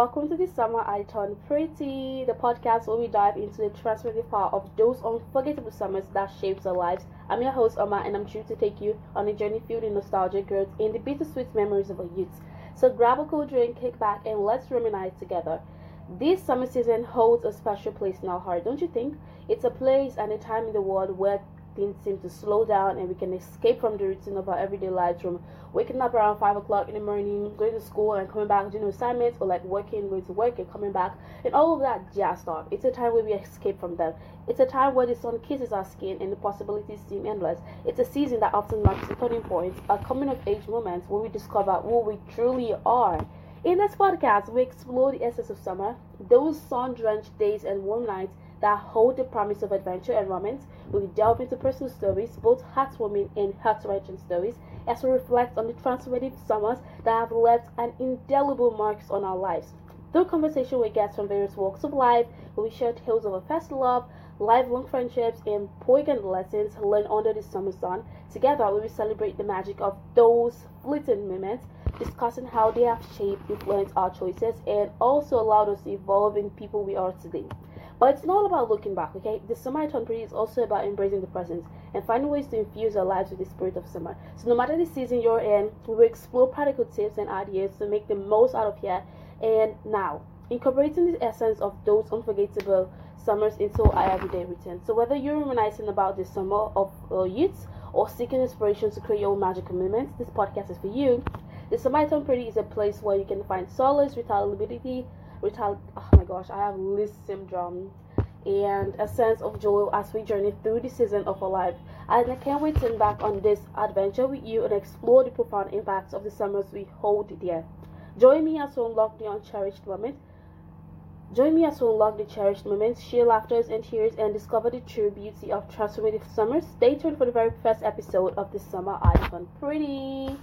Welcome to the Summer I Turn Pretty, the podcast where we dive into the transformative power of those unforgettable summers that shapes our lives. I'm your host, Oma, and I'm sure to take you on a journey filled with nostalgic growth and the bittersweet memories of our youth. So grab a cool drink, kick back, and let's reminisce together. This summer season holds a special place in our heart, don't you think? It's a place and a time in the world where things seem to slow down and we can escape from the routine of our everyday lives from waking up around 5 o'clock in the morning, going to school and coming back doing assignments or like working, going to work and coming back and all of that jazz stuff. It's a time where we escape from them. It's a time where the sun kisses our skin and the possibilities seem endless. It's a season that often marks a turning point, a coming of age moment where we discover who we truly are. In this podcast, we explore the essence of summer, those sun drenched days and warm nights that hold the promise of adventure and romance. We delve into personal stories, both heartwarming and heart-wrenching stories, as we reflect on the transformative summers that have left an indelible marks on our lives. Through conversation with guests from various walks of life, we will share tales of our first love, lifelong friendships, and poignant lessons learned under the summer sun. Together, we will celebrate the magic of those fleeting moments, discussing how they have shaped, influenced our choices, and also allowed us to evolve in people we are today. But it's not about looking back, okay? The I pretty is also about embracing the present and finding ways to infuse our lives with the spirit of summer. So no matter the season you're in, we will explore practical tips and ideas to make the most out of here and now, incorporating the essence of those unforgettable summers into our everyday routine. So whether you're reminiscing about the summer of uh, youth or seeking inspiration to create your own magical moments, this podcast is for you. The I Pretty is a place where you can find solace, vitality, vital my gosh, I have List syndrome and a sense of joy as we journey through the season of our life. And I can't wait to embark on this adventure with you and explore the profound impacts of the summers we hold dear. Join me as we unlock the uncherished moment. Join me as we unlock the cherished moments, share laughter and tears, and discover the true beauty of transformative summers. Stay tuned for the very first episode of the Summer I Turn Pretty.